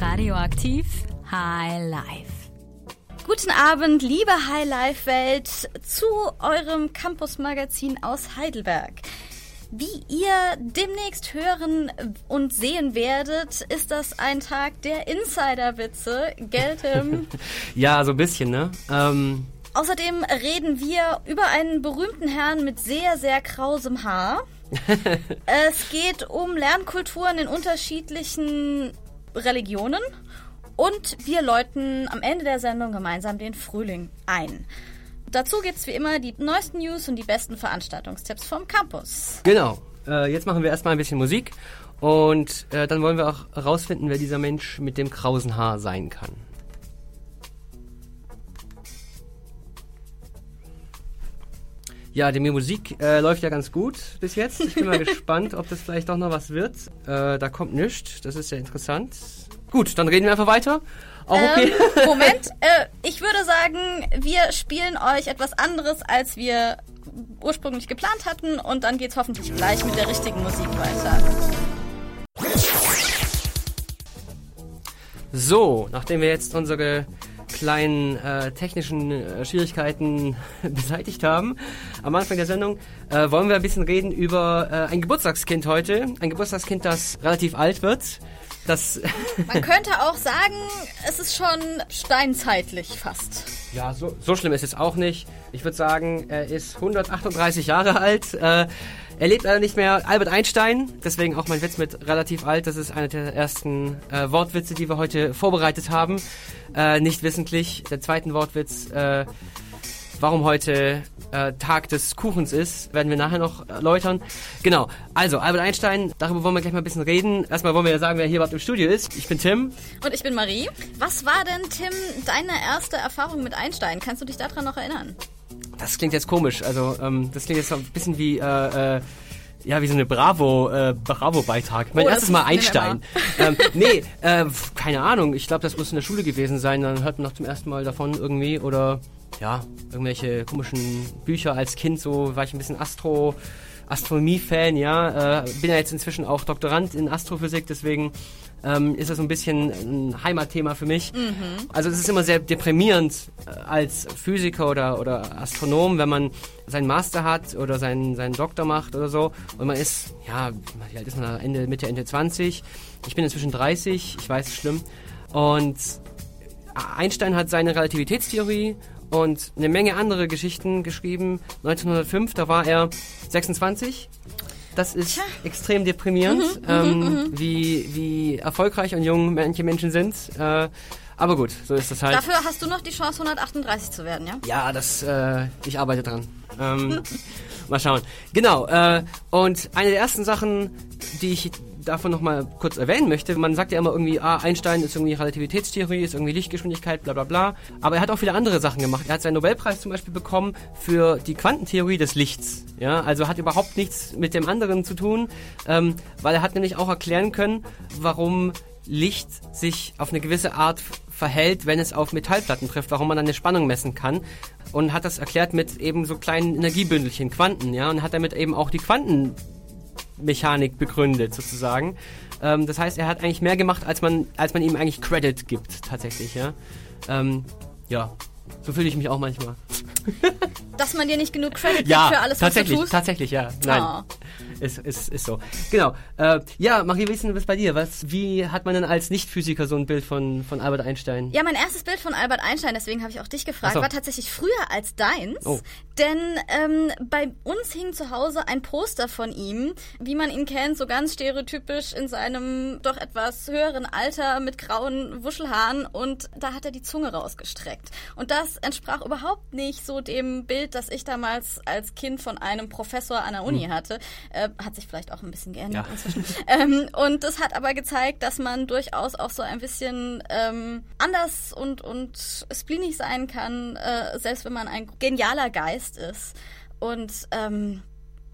Radioaktiv High Life. Guten Abend, liebe High Life Welt, zu eurem Campus-Magazin aus Heidelberg. Wie ihr demnächst hören und sehen werdet, ist das ein Tag der Insider-Witze. Geltem. ja, so ein bisschen, ne? Ähm. Außerdem reden wir über einen berühmten Herrn mit sehr, sehr krausem Haar. es geht um Lernkulturen in unterschiedlichen Religionen und wir läuten am Ende der Sendung gemeinsam den Frühling ein. Dazu gibt es wie immer die neuesten News und die besten Veranstaltungstipps vom Campus. Genau. Äh, jetzt machen wir erstmal ein bisschen Musik und äh, dann wollen wir auch herausfinden, wer dieser Mensch mit dem krausen Haar sein kann. Ja, die Musik äh, läuft ja ganz gut bis jetzt. Ich bin mal gespannt, ob das vielleicht doch noch was wird. Äh, da kommt nichts. Das ist ja interessant. Gut, dann reden wir einfach weiter. Auch okay. Ähm, Moment, äh, ich würde sagen, wir spielen euch etwas anderes, als wir ursprünglich geplant hatten und dann geht's hoffentlich gleich mit der richtigen Musik weiter. So, nachdem wir jetzt unsere kleinen äh, technischen äh, Schwierigkeiten beseitigt haben. Am Anfang der Sendung äh, wollen wir ein bisschen reden über äh, ein Geburtstagskind heute. Ein Geburtstagskind, das relativ alt wird. Das Man könnte auch sagen, es ist schon steinzeitlich fast. Ja, so, so schlimm ist es auch nicht. Ich würde sagen, er ist 138 Jahre alt. Äh, er lebt leider nicht mehr. Albert Einstein, deswegen auch mein Witz mit relativ alt. Das ist einer der ersten äh, Wortwitze, die wir heute vorbereitet haben. Äh, nicht wissentlich. Der zweite Wortwitz, äh, warum heute äh, Tag des Kuchens ist, werden wir nachher noch erläutern. Genau, also Albert Einstein, darüber wollen wir gleich mal ein bisschen reden. Erstmal wollen wir ja sagen, wer hier überhaupt im Studio ist. Ich bin Tim. Und ich bin Marie. Was war denn, Tim, deine erste Erfahrung mit Einstein? Kannst du dich daran noch erinnern? Das klingt jetzt komisch. Also, ähm, das klingt jetzt so ein bisschen wie... Äh, äh, ja, wie so eine Bravo, äh, Bravo-Beitrag. Mein oh, erstes Mal Einstein. ähm, nee, äh, keine Ahnung. Ich glaube, das muss in der Schule gewesen sein. Dann hört man noch zum ersten Mal davon irgendwie. Oder ja, irgendwelche komischen Bücher als Kind, so war ich ein bisschen Astro, Astronomie-Fan, ja. Äh, bin ja jetzt inzwischen auch Doktorand in Astrophysik, deswegen ähm, ist das so ein bisschen ein Heimatthema für mich. Mhm. Also es ist immer sehr deprimierend äh, als Physiker oder, oder Astronom, wenn man seinen Master hat oder seinen, seinen Doktor macht oder so und man ist, ja, wie alt ist man Ende, Mitte, Ende 20. Ich bin inzwischen 30, ich weiß, es ist schlimm. Und Einstein hat seine Relativitätstheorie und eine Menge andere Geschichten geschrieben. 1905, da war er 26. Das ist extrem deprimierend, mhm, mhm ähm, mhm. wie, wie erfolgreich und jung manche Menschen sind. Äh, aber gut, so ist das halt. Dafür hast du noch die Chance, 138 zu werden, ja? Ja, das, äh, ich arbeite dran. Ähm, mal schauen. Genau, äh, und eine der ersten Sachen, die ich davon nochmal kurz erwähnen möchte, man sagt ja immer irgendwie, ah, Einstein ist irgendwie Relativitätstheorie, ist irgendwie Lichtgeschwindigkeit, bla bla bla. Aber er hat auch viele andere Sachen gemacht. Er hat seinen Nobelpreis zum Beispiel bekommen für die Quantentheorie des Lichts. Ja, also hat überhaupt nichts mit dem anderen zu tun, ähm, weil er hat nämlich auch erklären können, warum Licht sich auf eine gewisse Art verhält, wenn es auf Metallplatten trifft, warum man dann eine Spannung messen kann. Und hat das erklärt mit eben so kleinen Energiebündelchen, Quanten, ja, und hat damit eben auch die Quanten Mechanik begründet sozusagen. Ähm, das heißt, er hat eigentlich mehr gemacht, als man, als man ihm eigentlich Credit gibt tatsächlich. Ja, ähm, ja. so fühle ich mich auch manchmal. Dass man dir nicht genug Credit ja, gibt für alles, was du tust? Tatsächlich, ja. Nein. Oh. Ist, ist, ist so. Genau. Äh, ja, Marie, wie ist denn das bei dir? Was, wie hat man denn als Nicht-Physiker so ein Bild von, von Albert Einstein? Ja, mein erstes Bild von Albert Einstein, deswegen habe ich auch dich gefragt, so. war tatsächlich früher als deins. Oh. Denn ähm, bei uns hing zu Hause ein Poster von ihm, wie man ihn kennt, so ganz stereotypisch in seinem doch etwas höheren Alter mit grauen Wuschelhaaren und da hat er die Zunge rausgestreckt. Und das entsprach überhaupt nicht so dem Bild, das ich damals als Kind von einem Professor an der Uni hm. hatte. Äh, hat sich vielleicht auch ein bisschen geändert ja. inzwischen. ähm, und das hat aber gezeigt, dass man durchaus auch so ein bisschen ähm, anders und, und spleenig sein kann, äh, selbst wenn man ein genialer Geist ist. Und ähm,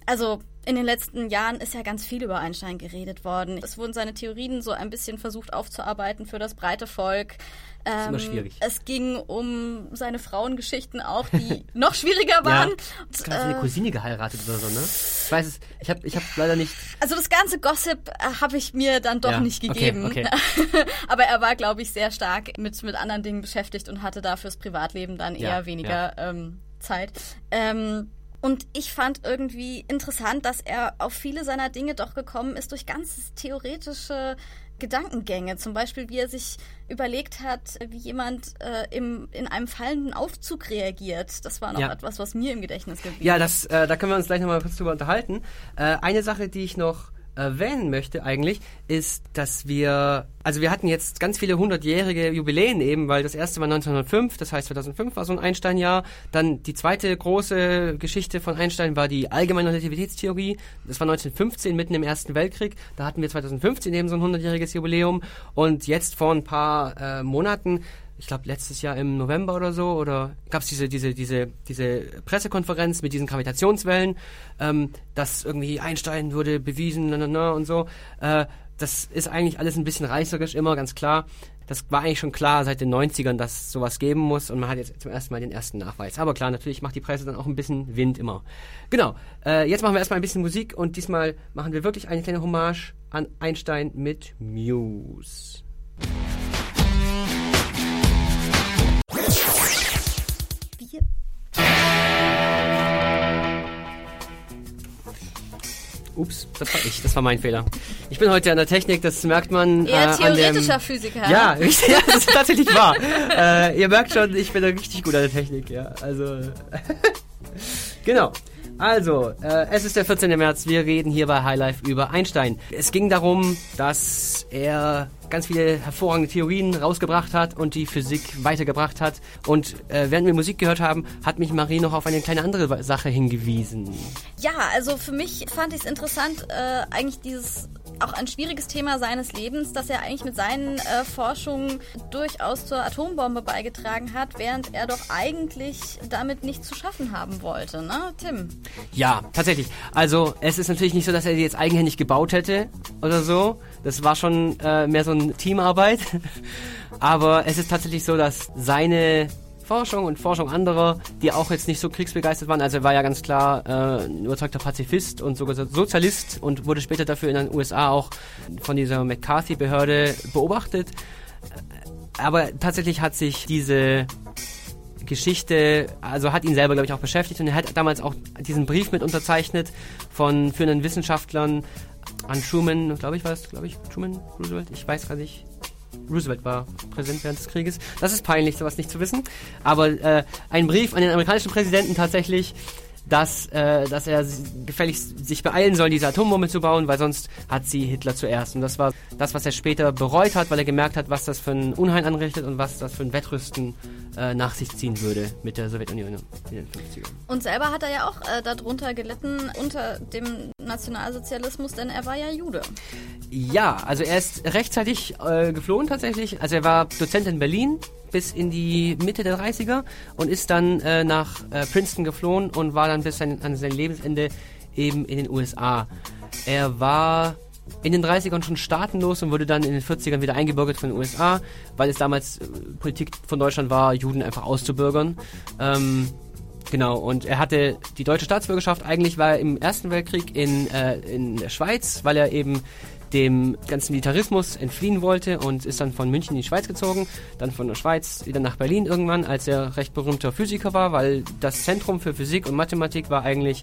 also In den letzten Jahren ist ja ganz viel über Einstein geredet worden. Es wurden seine Theorien so ein bisschen versucht aufzuarbeiten für das breite Volk. Das ist immer ähm, schwierig. Es ging um seine Frauengeschichten auch, die noch schwieriger waren. Ja, und, äh, eine Cousine geheiratet oder so, ne? Ich weiß es, ich habe ich hab leider nicht... Also das ganze Gossip äh, habe ich mir dann doch ja, nicht gegeben. Okay, okay. Aber er war, glaube ich, sehr stark mit, mit anderen Dingen beschäftigt und hatte da fürs Privatleben dann eher ja, weniger ähm, Zeit. Ähm, und ich fand irgendwie interessant, dass er auf viele seiner Dinge doch gekommen ist durch ganz theoretische Gedankengänge. Zum Beispiel, wie er sich überlegt hat, wie jemand äh, im, in einem fallenden Aufzug reagiert. Das war noch ja. etwas, was mir im Gedächtnis geblieben Ja, das, äh, da können wir uns gleich nochmal kurz drüber unterhalten. Äh, eine Sache, die ich noch erwähnen möchte eigentlich, ist, dass wir, also wir hatten jetzt ganz viele hundertjährige Jubiläen eben, weil das erste war 1905, das heißt 2005 war so ein Einstein-Jahr. Dann die zweite große Geschichte von Einstein war die allgemeine Relativitätstheorie. Das war 1915, mitten im Ersten Weltkrieg. Da hatten wir 2015 eben so ein hundertjähriges Jubiläum. Und jetzt vor ein paar äh, Monaten ich glaube letztes Jahr im November oder so, oder gab es diese, diese, diese, diese Pressekonferenz mit diesen Gravitationswellen, ähm, dass irgendwie Einstein wurde bewiesen na, na, na, und so. Äh, das ist eigentlich alles ein bisschen reißerisch immer, ganz klar. Das war eigentlich schon klar seit den 90ern, dass sowas geben muss und man hat jetzt zum ersten Mal den ersten Nachweis. Aber klar, natürlich macht die Presse dann auch ein bisschen Wind immer. Genau, äh, jetzt machen wir erstmal ein bisschen Musik und diesmal machen wir wirklich eine kleine Hommage an Einstein mit Muse. Ups, das war ich, das war mein Fehler. Ich bin heute an der Technik, das merkt man. Eher äh, theoretischer dem, Physiker. Ja, richtig, ja, das ist tatsächlich wahr. Äh, ihr merkt schon, ich bin da richtig gut an der Technik, ja. Also. genau. Also, äh, es ist der 14. März. Wir reden hier bei Highlife über Einstein. Es ging darum, dass er ganz viele hervorragende Theorien rausgebracht hat und die Physik weitergebracht hat. Und äh, während wir Musik gehört haben, hat mich Marie noch auf eine kleine andere Sache hingewiesen. Ja, also für mich fand ich es interessant, äh, eigentlich dieses auch ein schwieriges Thema seines Lebens, dass er eigentlich mit seinen äh, Forschungen durchaus zur Atombombe beigetragen hat, während er doch eigentlich damit nichts zu schaffen haben wollte, ne, Tim? Ja, tatsächlich. Also es ist natürlich nicht so, dass er die jetzt eigenhändig gebaut hätte oder so. Das war schon äh, mehr so eine Teamarbeit. Aber es ist tatsächlich so, dass seine Forschung und Forschung anderer, die auch jetzt nicht so kriegsbegeistert waren. Also er war ja ganz klar äh, ein überzeugter Pazifist und sogar Sozialist und wurde später dafür in den USA auch von dieser McCarthy-Behörde beobachtet. Aber tatsächlich hat sich diese Geschichte, also hat ihn selber, glaube ich, auch beschäftigt und er hat damals auch diesen Brief mit unterzeichnet von führenden Wissenschaftlern an Truman, glaube ich, war es, glaube ich, Truman, Roosevelt, ich weiß gar nicht, Roosevelt war Präsident während des Krieges. Das ist peinlich, sowas nicht zu wissen. Aber äh, ein Brief an den amerikanischen Präsidenten tatsächlich, dass, äh, dass er gefälligst sich beeilen soll, diese Atombombe zu bauen, weil sonst hat sie Hitler zuerst. Und das war das, was er später bereut hat, weil er gemerkt hat, was das für ein Unheil anrichtet und was das für ein Wettrüsten äh, nach sich ziehen würde mit der Sowjetunion in den 50ern. Und selber hat er ja auch äh, darunter gelitten, unter dem Nationalsozialismus, denn er war ja Jude. Ja, also er ist rechtzeitig äh, geflohen tatsächlich. Also er war Dozent in Berlin bis in die Mitte der 30er und ist dann äh, nach äh, Princeton geflohen und war dann bis sein, an sein Lebensende eben in den USA. Er war in den 30ern schon staatenlos und wurde dann in den 40ern wieder eingebürgert von den USA, weil es damals äh, Politik von Deutschland war, Juden einfach auszubürgern. Ähm, genau, und er hatte die deutsche Staatsbürgerschaft. Eigentlich war er im Ersten Weltkrieg in, äh, in der Schweiz, weil er eben dem ganzen Militarismus entfliehen wollte und ist dann von München in die Schweiz gezogen, dann von der Schweiz wieder nach Berlin irgendwann, als er recht berühmter Physiker war, weil das Zentrum für Physik und Mathematik war eigentlich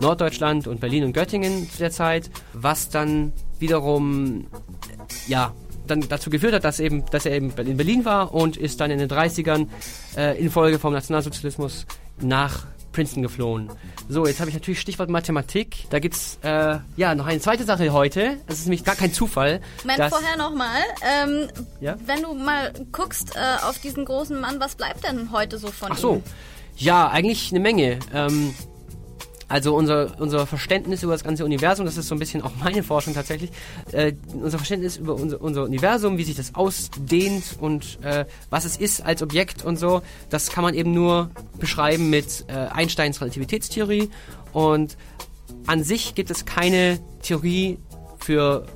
Norddeutschland und Berlin und Göttingen zu der Zeit, was dann wiederum ja dann dazu geführt hat, dass eben, dass er eben in Berlin war und ist dann in den 30ern äh, infolge vom Nationalsozialismus nach Princeton geflohen. So, jetzt habe ich natürlich Stichwort Mathematik. Da gibt's äh, ja noch eine zweite Sache heute. Es ist nämlich gar kein Zufall. Moment, vorher nochmal. Ähm, ja? Wenn du mal guckst äh, auf diesen großen Mann, was bleibt denn heute so von Ach so. ihm? Ja, eigentlich eine Menge. Ähm, also unser, unser Verständnis über das ganze Universum, das ist so ein bisschen auch meine Forschung tatsächlich, äh, unser Verständnis über unser, unser Universum, wie sich das ausdehnt und äh, was es ist als Objekt und so, das kann man eben nur beschreiben mit äh, Einsteins Relativitätstheorie. Und an sich gibt es keine Theorie für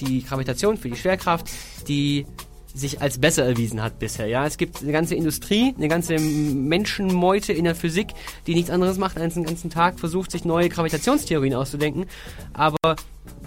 die Gravitation, für die Schwerkraft, die sich als besser erwiesen hat bisher. Ja, es gibt eine ganze Industrie, eine ganze Menschenmeute in der Physik, die nichts anderes macht, als den ganzen Tag versucht, sich neue Gravitationstheorien auszudenken. Aber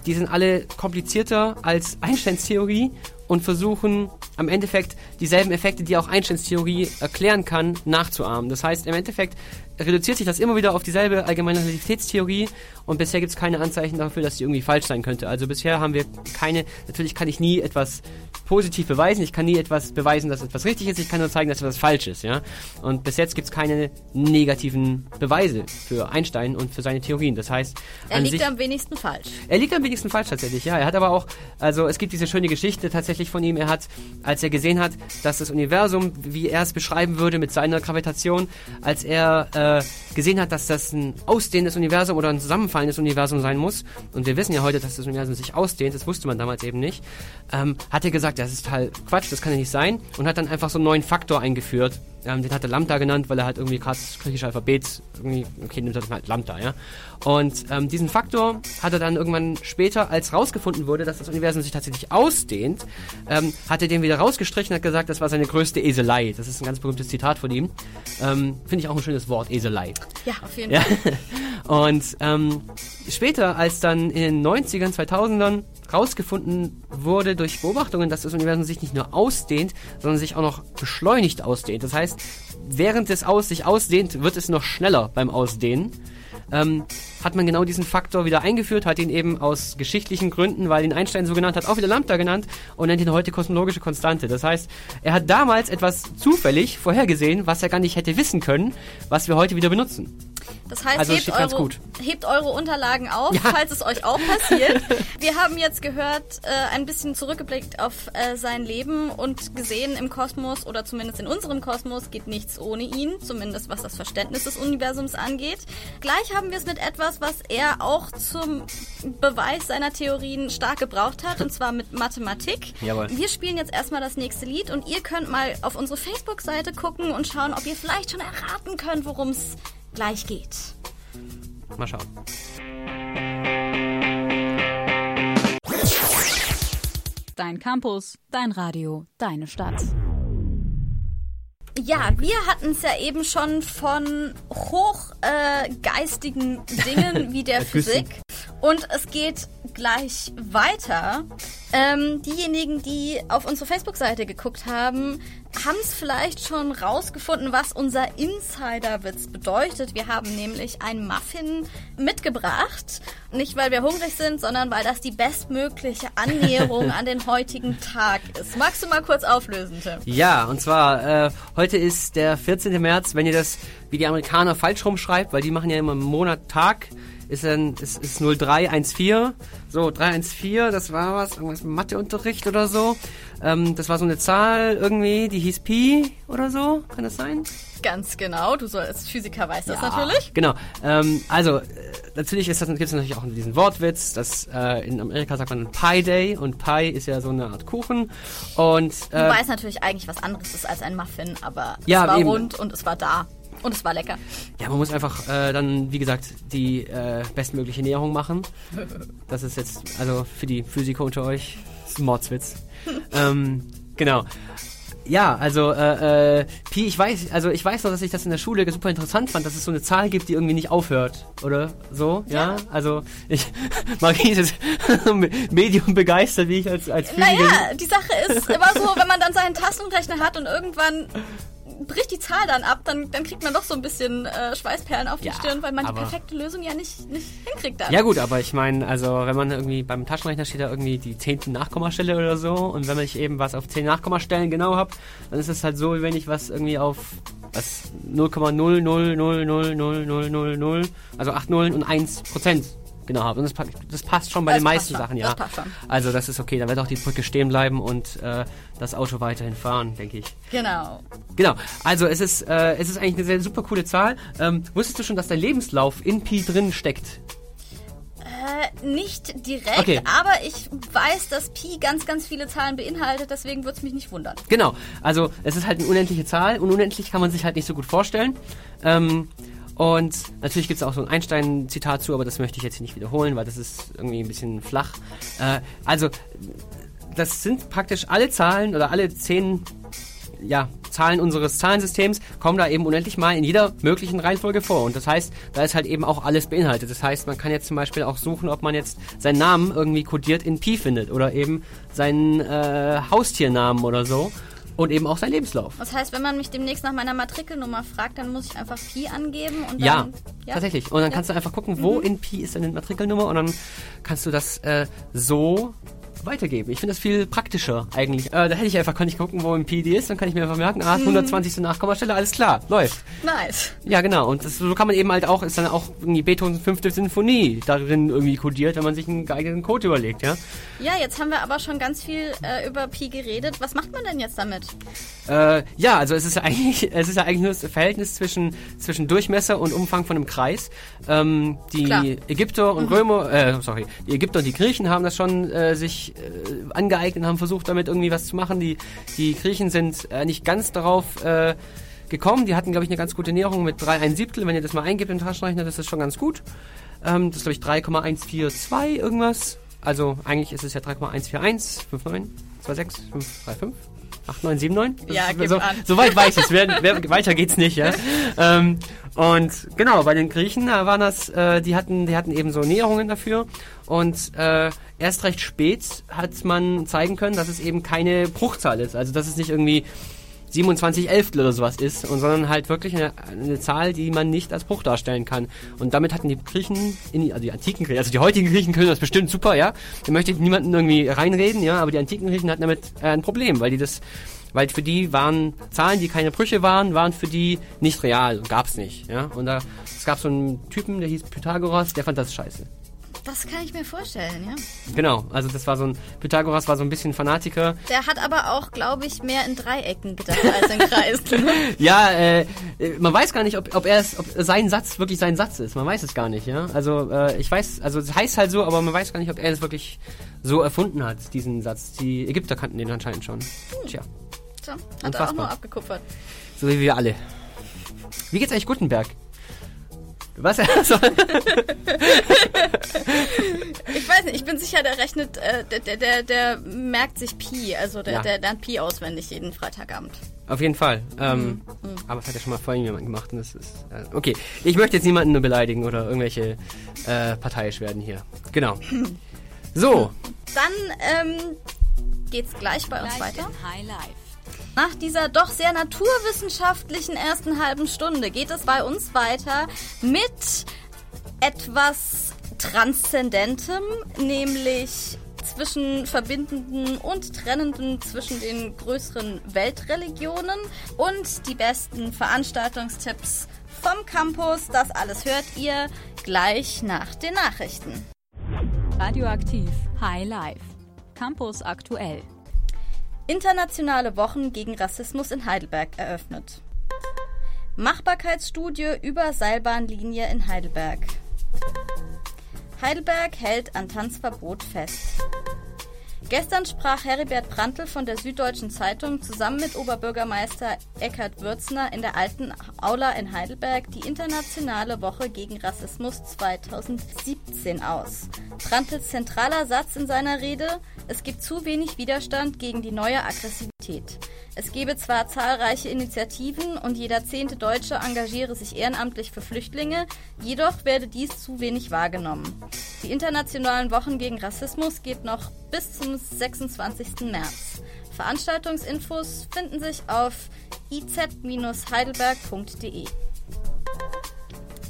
die sind alle komplizierter als Einsteins Theorie und versuchen am Endeffekt dieselben Effekte, die auch Einsteins Theorie erklären kann, nachzuahmen. Das heißt, im Endeffekt reduziert sich das immer wieder auf dieselbe allgemeine Relativitätstheorie und bisher gibt es keine Anzeichen dafür, dass die irgendwie falsch sein könnte. Also bisher haben wir keine, natürlich kann ich nie etwas positiv beweisen, ich kann nie etwas beweisen, dass etwas richtig ist, ich kann nur zeigen, dass etwas falsch ist, ja. Und bis jetzt gibt es keine negativen Beweise für Einstein und für seine Theorien. Das heißt, er liegt sich, am wenigsten falsch. Er liegt am wenigsten falsch tatsächlich, ja. Er hat aber auch, also es gibt diese schöne Geschichte tatsächlich von ihm, er hat, als er gesehen hat, dass das Universum, wie er es beschreiben würde mit seiner Gravitation, als er äh, gesehen hat, dass das ein ausdehnendes Universum oder ein zusammenfallendes Universum sein muss, und wir wissen ja heute, dass das Universum sich ausdehnt, das wusste man damals eben nicht, ähm, hat er gesagt, das ist halt Quatsch, das kann ja nicht sein, und hat dann einfach so einen neuen Faktor eingeführt, ähm, den hat er Lambda genannt, weil er halt irgendwie gerade das griechische Alphabet irgendwie, okay, nimmt er halt Lambda, ja. Und ähm, diesen Faktor hat er dann irgendwann später, als rausgefunden wurde, dass das Universum sich tatsächlich ausdehnt, ähm, hat er den wieder rausgestrichen und hat gesagt, das war seine größte Eselei. Das ist ein ganz berühmtes Zitat von ihm. Ähm, Finde ich auch ein schönes Wort, Eselei. Ja, auf jeden Fall. Und ähm, später, als dann in den 90ern, 2000ern rausgefunden wurde durch Beobachtungen, dass das Universum sich nicht nur ausdehnt, sondern sich auch noch beschleunigt ausdehnt. Das heißt, während es aus sich ausdehnt, wird es noch schneller beim Ausdehnen. Ähm, hat man genau diesen Faktor wieder eingeführt, hat ihn eben aus geschichtlichen Gründen, weil ihn Einstein so genannt hat, auch wieder Lambda genannt und nennt ihn heute kosmologische Konstante. Das heißt, er hat damals etwas zufällig vorhergesehen, was er gar nicht hätte wissen können, was wir heute wieder benutzen. Das heißt, also, hebt, eure, hebt, eure, Unterlagen auf, ja. falls es euch auch passiert. Wir haben jetzt gehört, äh, ein bisschen zurückgeblickt auf äh, sein Leben und gesehen, im Kosmos oder zumindest in unserem Kosmos geht nichts ohne ihn, zumindest was das Verständnis des Universums angeht. Gleich haben wir es mit etwas, was er auch zum Beweis seiner Theorien stark gebraucht hat, und zwar mit Mathematik. Jawohl. Wir spielen jetzt erstmal das nächste Lied und ihr könnt mal auf unsere Facebook-Seite gucken und schauen, ob ihr vielleicht schon erraten könnt, worum es gleich geht. Mal schauen. Dein Campus, dein Radio, deine Stadt. Ja, wir hatten es ja eben schon von hochgeistigen äh, Dingen wie der Physik. Und es geht gleich weiter. Ähm, diejenigen, die auf unsere Facebook-Seite geguckt haben, haben es vielleicht schon rausgefunden, was unser Insider-Witz bedeutet. Wir haben nämlich einen Muffin mitgebracht. Nicht, weil wir hungrig sind, sondern weil das die bestmögliche Annäherung an den heutigen Tag ist. Magst du mal kurz auflösen, Tim? Ja, und zwar, äh, heute ist der 14. März. Wenn ihr das wie die Amerikaner falsch rumschreibt, weil die machen ja immer einen Monat Tag, ist dann ist, ist 0314. So, 314, das war was, irgendwas Matheunterricht oder so. Ähm, das war so eine Zahl irgendwie, die hieß Pi oder so, kann das sein? Ganz genau, du als Physiker weißt ja, das natürlich. Genau. Ähm, also, äh, natürlich gibt es natürlich auch diesen Wortwitz, dass äh, in Amerika sagt man Pi Day und Pi ist ja so eine Art Kuchen. Und, äh, Wobei es natürlich eigentlich was anderes ist als ein Muffin, aber ja, es war eben. rund und es war da. Und es war lecker. Ja, man muss einfach äh, dann, wie gesagt, die äh, bestmögliche Näherung machen. Das ist jetzt, also für die Physiker unter euch, ist ein Mordswitz. ähm, genau. Ja, also äh, äh, Pi, ich weiß, also ich weiß noch, dass ich das in der Schule super interessant fand, dass es so eine Zahl gibt, die irgendwie nicht aufhört, oder so, ja? ja? Also ich Marie ist Medium begeistert, wie ich als als Physiker. Naja, die Sache ist immer so, wenn man dann seinen Tastenrechner hat und irgendwann bricht die Zahl dann ab, dann, dann kriegt man doch so ein bisschen äh, Schweißperlen auf die ja, Stirn, weil man die perfekte Lösung ja nicht, nicht hinkriegt dann. Ja gut, aber ich meine, also wenn man irgendwie beim Taschenrechner steht da irgendwie die zehnte Nachkommastelle oder so und wenn ich eben was auf zehn Nachkommastellen genau habe, dann ist es halt so, wie wenn ich was irgendwie auf was 0,0000000, also 8 Nullen und 1 Prozent genau. Und das, das, passt schon bei das den meisten Sachen, ja. Das also das ist okay, dann wird auch die Brücke stehen bleiben und äh, das Auto weiterhin fahren, denke ich. Genau. Genau. Also es ist, äh, es ist eigentlich eine sehr super coole Zahl. Ähm, wusstest du schon, dass dein Lebenslauf in Pi drin steckt? Äh, nicht direkt, okay. aber ich weiß, dass Pi ganz, ganz viele Zahlen beinhaltet, deswegen würde es mich nicht wundern. Genau, also es ist halt eine unendliche Zahl und unendlich kann man sich halt nicht so gut vorstellen. Ähm, Und natürlich gibt es auch so ein Einstein-Zitat zu, aber das möchte ich jetzt hier nicht wiederholen, weil das ist irgendwie ein bisschen flach. Äh, also, das sind praktisch alle Zahlen oder alle zehn ja, Zahlen unseres Zahlensystems kommen da eben unendlich mal in jeder möglichen Reihenfolge vor. Und das heißt, da ist halt eben auch alles beinhaltet. Das heißt, man kann jetzt zum Beispiel auch suchen, ob man jetzt seinen Namen irgendwie kodiert in Pi findet oder eben seinen äh, Haustiernamen oder so und eben auch sein Lebenslauf. Das heißt, wenn man mich demnächst nach meiner Matrikelnummer fragt, dann muss ich einfach Pi angeben und ja, dann, ja, tatsächlich. Und dann ja. kannst du einfach gucken, wo mhm. in Pi ist deine Matrikelnummer und dann kannst du das äh, so weitergeben. Ich finde das viel praktischer eigentlich. Äh, da hätte ich einfach, kann ich gucken, wo ein PD ist, dann kann ich mir einfach merken, ah, 120. Hm. Nachkommastelle, alles klar, läuft. Nice. Ja, genau. Und das, so kann man eben halt auch, ist dann auch irgendwie Beethovens fünfte Sinfonie darin irgendwie kodiert, wenn man sich einen geeigneten Code überlegt, ja? Ja, jetzt haben wir aber schon ganz viel äh, über Pi geredet. Was macht man denn jetzt damit? Äh, ja, also es ist ja eigentlich, es ist ja eigentlich nur das Verhältnis zwischen, zwischen Durchmesser und Umfang von einem Kreis. Ähm, die Klar. Ägypter und mhm. Römer, äh, sorry, die Ägypter und die Griechen haben das schon äh, sich äh, angeeignet, haben versucht, damit irgendwie was zu machen. Die, die Griechen sind äh, nicht ganz darauf äh, gekommen. Die hatten, glaube ich, eine ganz gute Näherung mit 3 1 Siebtel. Wenn ihr das mal eingibt im Taschenrechner, das ist schon ganz gut. Ähm, das ist, glaube ich, 3,142 irgendwas. Also eigentlich ist es ja 3,141, 59, 26, 535. 8979? Ja, gib so, an. Soweit weiß ich es. weiter geht's nicht, ja. ähm, und genau, bei den Griechen da waren das, äh, die hatten, die hatten eben so Näherungen dafür. Und äh, erst recht spät hat man zeigen können, dass es eben keine Bruchzahl ist. Also dass es nicht irgendwie 27 Elftel oder sowas ist, und, sondern halt wirklich eine, eine, Zahl, die man nicht als Bruch darstellen kann. Und damit hatten die Griechen, in, also die antiken Griechen, also die heutigen Griechen können das bestimmt super, ja. Da möchte ich niemanden irgendwie reinreden, ja, aber die antiken Griechen hatten damit äh, ein Problem, weil die das weil für die waren Zahlen, die keine Brüche waren, waren für die nicht real, gab's nicht, ja. Und da, es gab so einen Typen, der hieß Pythagoras, der fand das scheiße. Das kann ich mir vorstellen, ja. Genau, also das war so ein, Pythagoras war so ein bisschen Fanatiker. Der hat aber auch, glaube ich, mehr in Dreiecken gedacht als in Kreisen. ja, äh, man weiß gar nicht, ob, ob er es, ob sein Satz wirklich sein Satz ist. Man weiß es gar nicht, ja. Also äh, ich weiß, also es heißt halt so, aber man weiß gar nicht, ob er es wirklich so erfunden hat, diesen Satz. Die Ägypter kannten den anscheinend schon. Hm. Tja. Tja, hat Unfassbar. er auch nur abgekupfert. So wie wir alle. Wie geht's eigentlich Gutenberg? Was er soll. ich bin sicher, der rechnet, äh, der, der, der, der, merkt sich Pi, also der, ja. der lernt Pi auswendig jeden Freitagabend. Auf jeden Fall. Ähm, mhm. Aber das hat ja schon mal vorhin jemand gemacht und das ist. Äh, okay, ich möchte jetzt niemanden nur beleidigen oder irgendwelche äh, parteiisch werden hier. Genau. So. Dann ähm, geht's gleich bei uns weiter. High Life. Nach dieser doch sehr naturwissenschaftlichen ersten halben Stunde geht es bei uns weiter mit etwas Transzendentem, nämlich zwischen verbindenden und trennenden zwischen den größeren Weltreligionen und die besten Veranstaltungstipps vom Campus. Das alles hört ihr gleich nach den Nachrichten. Radioaktiv High Life. Campus aktuell. Internationale Wochen gegen Rassismus in Heidelberg eröffnet. Machbarkeitsstudie über Seilbahnlinie in Heidelberg. Heidelberg hält an Tanzverbot fest. Gestern sprach Heribert Prantl von der Süddeutschen Zeitung zusammen mit Oberbürgermeister Eckhard Würzner in der alten Aula in Heidelberg die Internationale Woche gegen Rassismus 2017 aus. Prantls zentraler Satz in seiner Rede, es gibt zu wenig Widerstand gegen die neue Aggressivität. Es gebe zwar zahlreiche Initiativen und jeder zehnte Deutsche engagiere sich ehrenamtlich für Flüchtlinge, jedoch werde dies zu wenig wahrgenommen. Die internationalen Wochen gegen Rassismus geht noch bis zum 26. März. Veranstaltungsinfos finden sich auf iz-heidelberg.de.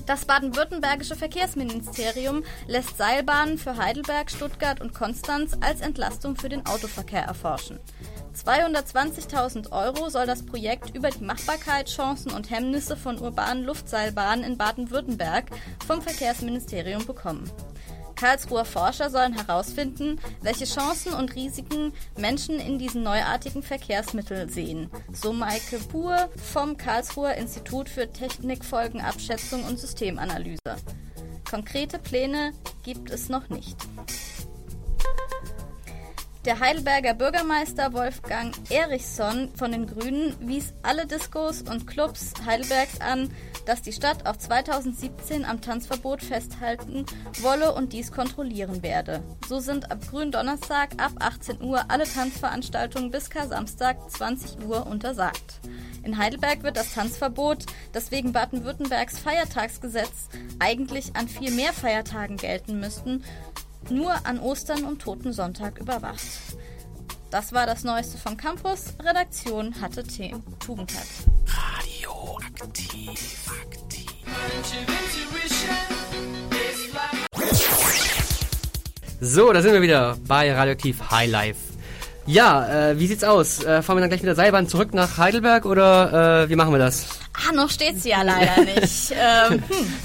Das baden-württembergische Verkehrsministerium lässt Seilbahnen für Heidelberg, Stuttgart und Konstanz als Entlastung für den Autoverkehr erforschen. 220.000 Euro soll das Projekt über die Machbarkeit, Chancen und Hemmnisse von urbanen Luftseilbahnen in Baden-Württemberg vom Verkehrsministerium bekommen. Karlsruher Forscher sollen herausfinden, welche Chancen und Risiken Menschen in diesen neuartigen Verkehrsmitteln sehen, so Maike Buhr vom Karlsruher Institut für Technikfolgenabschätzung und Systemanalyse. Konkrete Pläne gibt es noch nicht. Der Heidelberger Bürgermeister Wolfgang Erichsson von den Grünen wies alle Diskos und Clubs Heidelbergs an, dass die Stadt auch 2017 am Tanzverbot festhalten wolle und dies kontrollieren werde. So sind ab Gründonnerstag ab 18 Uhr alle Tanzveranstaltungen bis Kar-Samstag 20 Uhr untersagt. In Heidelberg wird das Tanzverbot, das wegen Baden-Württembergs Feiertagsgesetz eigentlich an viel mehr Feiertagen gelten müssten, nur an Ostern und Toten Sonntag überwacht. Das war das Neueste vom Campus. Redaktion hatte T. Tugendhat. Radioaktiv. Aktiv. So, da sind wir wieder bei Radioaktiv High Life. Ja, äh, wie sieht's aus? Äh, fahren wir dann gleich mit der Seilbahn zurück nach Heidelberg oder äh, wie machen wir das? Ah, noch steht's ja leider nicht. ähm,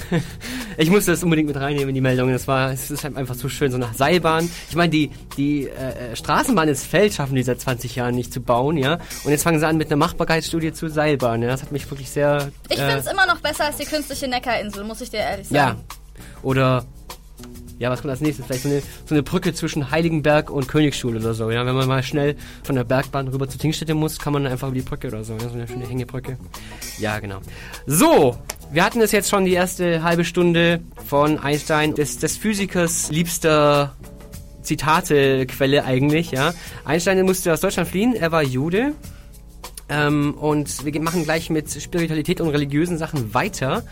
hm. Ich musste das unbedingt mit reinnehmen in die Meldung. Das war, es ist halt einfach so schön, so eine Seilbahn. Ich meine, die, die äh, Straßenbahn ins Feld schaffen die seit 20 Jahren nicht zu bauen, ja. Und jetzt fangen sie an mit einer Machbarkeitsstudie zur Seilbahn. Ja? Das hat mich wirklich sehr. Ich äh, finde es immer noch besser als die künstliche Neckarinsel, muss ich dir ehrlich sagen. Ja. Oder ja, was kommt als nächstes? Vielleicht so eine, so eine Brücke zwischen Heiligenberg und Königsschule oder so. Ja, wenn man mal schnell von der Bergbahn rüber zu Tingstätte muss, kann man einfach über die Brücke oder so. Ja, so eine schöne Hängebrücke. Ja, genau. So, wir hatten es jetzt schon die erste halbe Stunde von Einstein, des, des Physikers liebster Zitatequelle eigentlich, ja. Einstein musste aus Deutschland fliehen, er war Jude. Ähm, und wir machen gleich mit Spiritualität und religiösen Sachen weiter.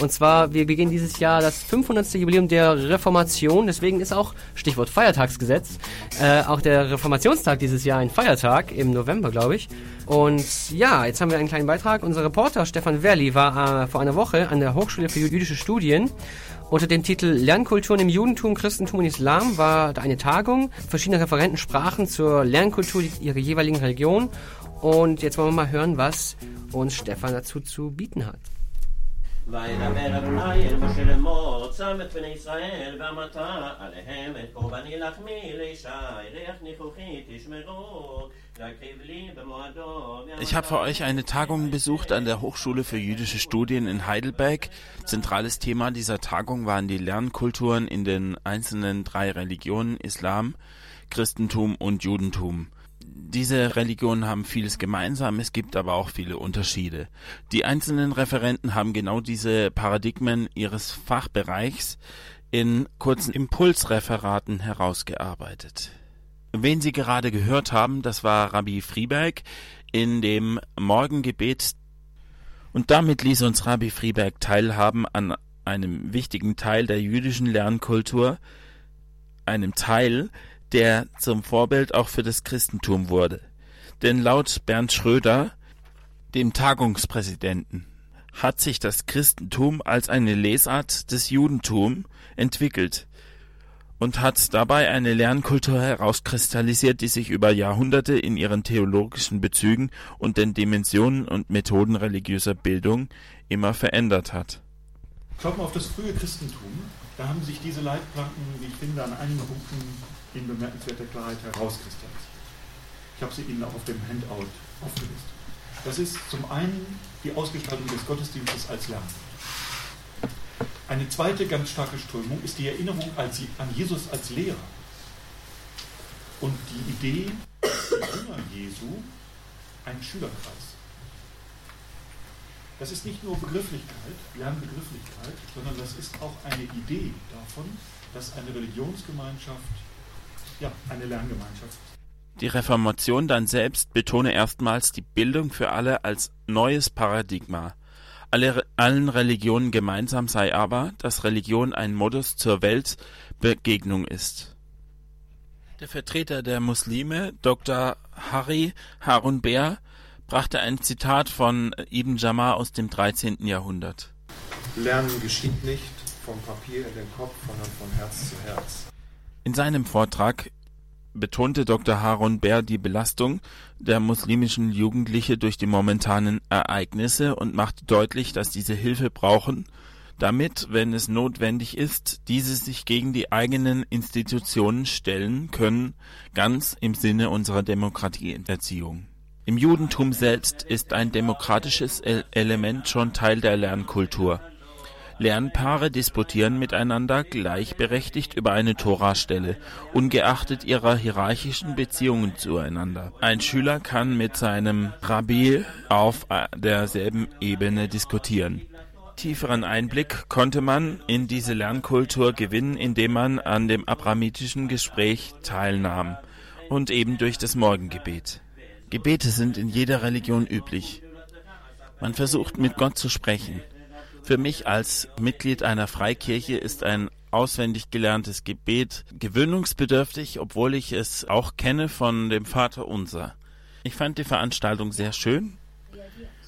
Und zwar, wir begehen dieses Jahr das 500. Jubiläum der Reformation. Deswegen ist auch, Stichwort Feiertagsgesetz, äh, auch der Reformationstag dieses Jahr ein Feiertag, im November, glaube ich. Und ja, jetzt haben wir einen kleinen Beitrag. Unser Reporter Stefan Werli war äh, vor einer Woche an der Hochschule für jüdische Studien unter dem Titel Lernkulturen im Judentum, Christentum und Islam war da eine Tagung. Verschiedene Referenten sprachen zur Lernkultur ihrer jeweiligen Religion. Und jetzt wollen wir mal hören, was uns Stefan dazu zu bieten hat. וידבר אדוני אל משה לאמור, צם את בני ישראל, ואמרת עליהם את קורבני לחמי לישי, ריח ניחוחי תשמרו. Ich habe für euch eine Tagung besucht an der Hochschule für jüdische Studien in Heidelberg. Zentrales Thema dieser Tagung waren die Lernkulturen in den einzelnen drei Religionen Islam, Christentum und Judentum diese Religionen haben vieles gemeinsam, es gibt aber auch viele Unterschiede. Die einzelnen Referenten haben genau diese Paradigmen ihres Fachbereichs in kurzen Impulsreferaten herausgearbeitet. Wen Sie gerade gehört haben, das war Rabbi Frieberg in dem Morgengebet und damit ließ uns Rabbi Frieberg teilhaben an einem wichtigen Teil der jüdischen Lernkultur, einem Teil, der zum Vorbild auch für das Christentum wurde. Denn laut Bernd Schröder, dem Tagungspräsidenten, hat sich das Christentum als eine Lesart des Judentum entwickelt und hat dabei eine Lernkultur herauskristallisiert, die sich über Jahrhunderte in ihren theologischen Bezügen und den Dimensionen und Methoden religiöser Bildung immer verändert hat. Schaut mal auf das frühe Christentum. Da haben sich diese Leitplanken, wie ich finde, an einigen Punkten in bemerkenswerter Klarheit herauskristallisiert. Ich habe sie Ihnen auch auf dem Handout aufgelistet. Das ist zum einen die Ausgestaltung des Gottesdienstes als Lernen. Eine zweite ganz starke Strömung ist die Erinnerung an Jesus als Lehrer. Und die Idee, der Jünger Jesu, ein Schülerkreis. Das ist nicht nur Begrifflichkeit, Lernbegrifflichkeit, sondern das ist auch eine Idee davon, dass eine Religionsgemeinschaft ja, eine Lerngemeinschaft. Die Reformation dann selbst betone erstmals die Bildung für alle als neues Paradigma. Alle, allen Religionen gemeinsam sei aber, dass Religion ein Modus zur Weltbegegnung ist. Der Vertreter der Muslime, Dr. Harry Harun Beer, brachte ein Zitat von Ibn Jamar aus dem 13. Jahrhundert. Lernen geschieht nicht vom Papier in den Kopf, sondern von Herz zu Herz. In seinem Vortrag betonte Dr. Harun Bär die Belastung der muslimischen Jugendliche durch die momentanen Ereignisse und machte deutlich, dass diese Hilfe brauchen, damit, wenn es notwendig ist, diese sich gegen die eigenen Institutionen stellen können, ganz im Sinne unserer Demokratieerziehung. Im Judentum selbst ist ein demokratisches Element schon Teil der Lernkultur Lernpaare disputieren miteinander gleichberechtigt über eine Torastelle, ungeachtet ihrer hierarchischen Beziehungen zueinander. Ein Schüler kann mit seinem Rabbi auf derselben Ebene diskutieren. Tieferen Einblick konnte man in diese Lernkultur gewinnen, indem man an dem abramitischen Gespräch teilnahm und eben durch das Morgengebet. Gebete sind in jeder Religion üblich. Man versucht mit Gott zu sprechen. Für mich als Mitglied einer Freikirche ist ein auswendig gelerntes Gebet gewöhnungsbedürftig, obwohl ich es auch kenne von dem Vater Unser. Ich fand die Veranstaltung sehr schön.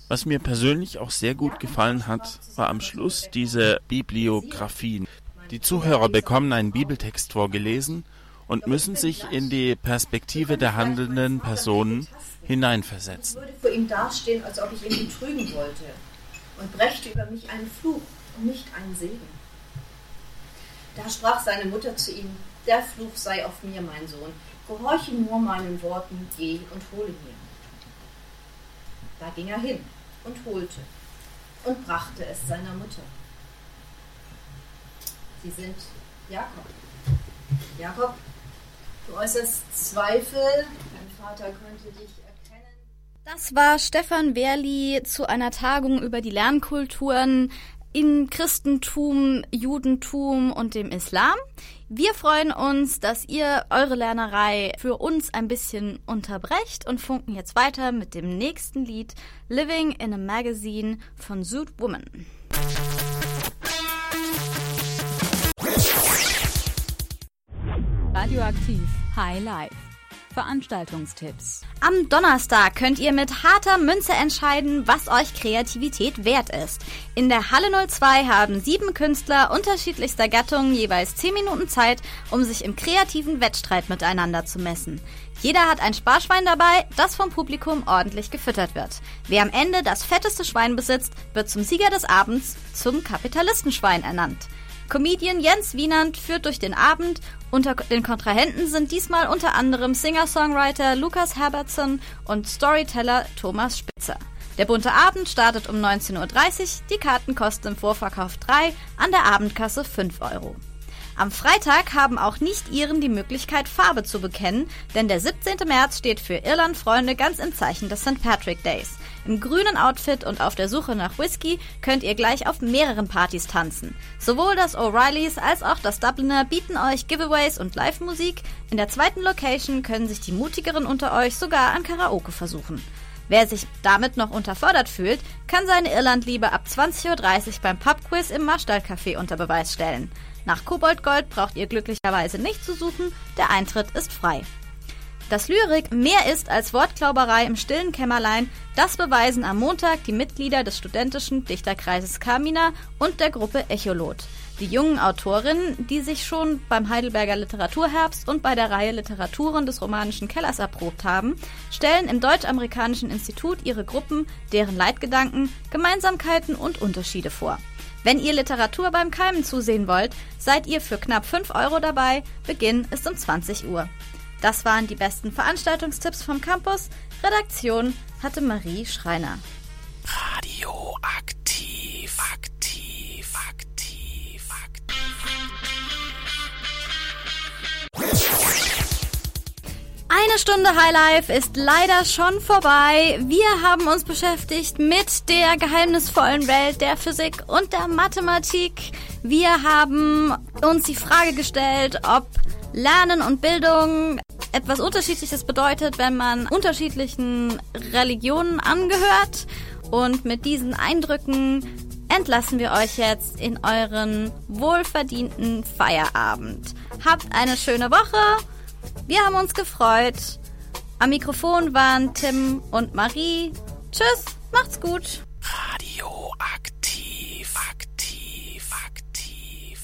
Was mir persönlich auch sehr gut gefallen hat, war am Schluss diese Bibliografie. Die Zuhörer bekommen einen Bibeltext vorgelesen und müssen sich in die Perspektive der handelnden Personen hineinversetzen. Ich würde vor ihm dastehen, als ob ich ihn betrügen wollte und brächte über mich einen Fluch und nicht einen Segen. Da sprach seine Mutter zu ihm, der Fluch sei auf mir, mein Sohn, gehorche nur meinen Worten, geh und hole mir. Da ging er hin und holte und brachte es seiner Mutter. Sie sind Jakob. Jakob, du äußerst Zweifel, dein Vater könnte dich das war Stefan Werli zu einer Tagung über die Lernkulturen in Christentum, Judentum und dem Islam. Wir freuen uns, dass ihr eure Lernerei für uns ein bisschen unterbrecht und funken jetzt weiter mit dem nächsten Lied Living in a Magazine von Zoot Woman. Radioaktiv High Life Veranstaltungstipps. Am Donnerstag könnt ihr mit harter Münze entscheiden, was euch Kreativität wert ist. In der Halle 02 haben sieben Künstler unterschiedlichster Gattungen jeweils zehn Minuten Zeit, um sich im kreativen Wettstreit miteinander zu messen. Jeder hat ein Sparschwein dabei, das vom Publikum ordentlich gefüttert wird. Wer am Ende das fetteste Schwein besitzt, wird zum Sieger des Abends zum Kapitalistenschwein ernannt. Comedian Jens Wienand führt durch den Abend. Unter den Kontrahenten sind diesmal unter anderem Singer-Songwriter Lukas Herbertson und Storyteller Thomas Spitzer. Der bunte Abend startet um 19.30 Uhr. Die Karten kosten im Vorverkauf 3, an der Abendkasse 5 Euro. Am Freitag haben auch Nicht-Iren die Möglichkeit, Farbe zu bekennen, denn der 17. März steht für Irland-Freunde ganz im Zeichen des St. Patrick Days. Im grünen Outfit und auf der Suche nach Whisky könnt ihr gleich auf mehreren Partys tanzen. Sowohl das O'Reillys als auch das Dubliner bieten euch Giveaways und Live-Musik. In der zweiten Location können sich die mutigeren unter euch sogar an Karaoke versuchen. Wer sich damit noch unterfordert fühlt, kann seine Irlandliebe ab 20.30 Uhr beim Pubquiz im Marstallcafé unter Beweis stellen. Nach Koboldgold braucht ihr glücklicherweise nicht zu suchen, der Eintritt ist frei. Dass Lyrik mehr ist als Wortklauberei im stillen Kämmerlein, das beweisen am Montag die Mitglieder des studentischen Dichterkreises Carmina und der Gruppe Echolot. Die jungen Autorinnen, die sich schon beim Heidelberger Literaturherbst und bei der Reihe Literaturen des romanischen Kellers erprobt haben, stellen im Deutsch-Amerikanischen Institut ihre Gruppen, deren Leitgedanken, Gemeinsamkeiten und Unterschiede vor. Wenn ihr Literatur beim Keimen zusehen wollt, seid ihr für knapp 5 Euro dabei. Beginn ist um 20 Uhr. Das waren die besten Veranstaltungstipps vom Campus. Redaktion hatte Marie Schreiner. Eine Stunde Highlife ist leider schon vorbei. Wir haben uns beschäftigt mit der geheimnisvollen Welt der Physik und der Mathematik. Wir haben uns die Frage gestellt, ob Lernen und Bildung etwas Unterschiedliches bedeutet, wenn man unterschiedlichen Religionen angehört. Und mit diesen Eindrücken entlassen wir euch jetzt in euren wohlverdienten Feierabend. Habt eine schöne Woche. Wir haben uns gefreut. Am Mikrofon waren Tim und Marie. Tschüss, macht's gut. Radioaktiv.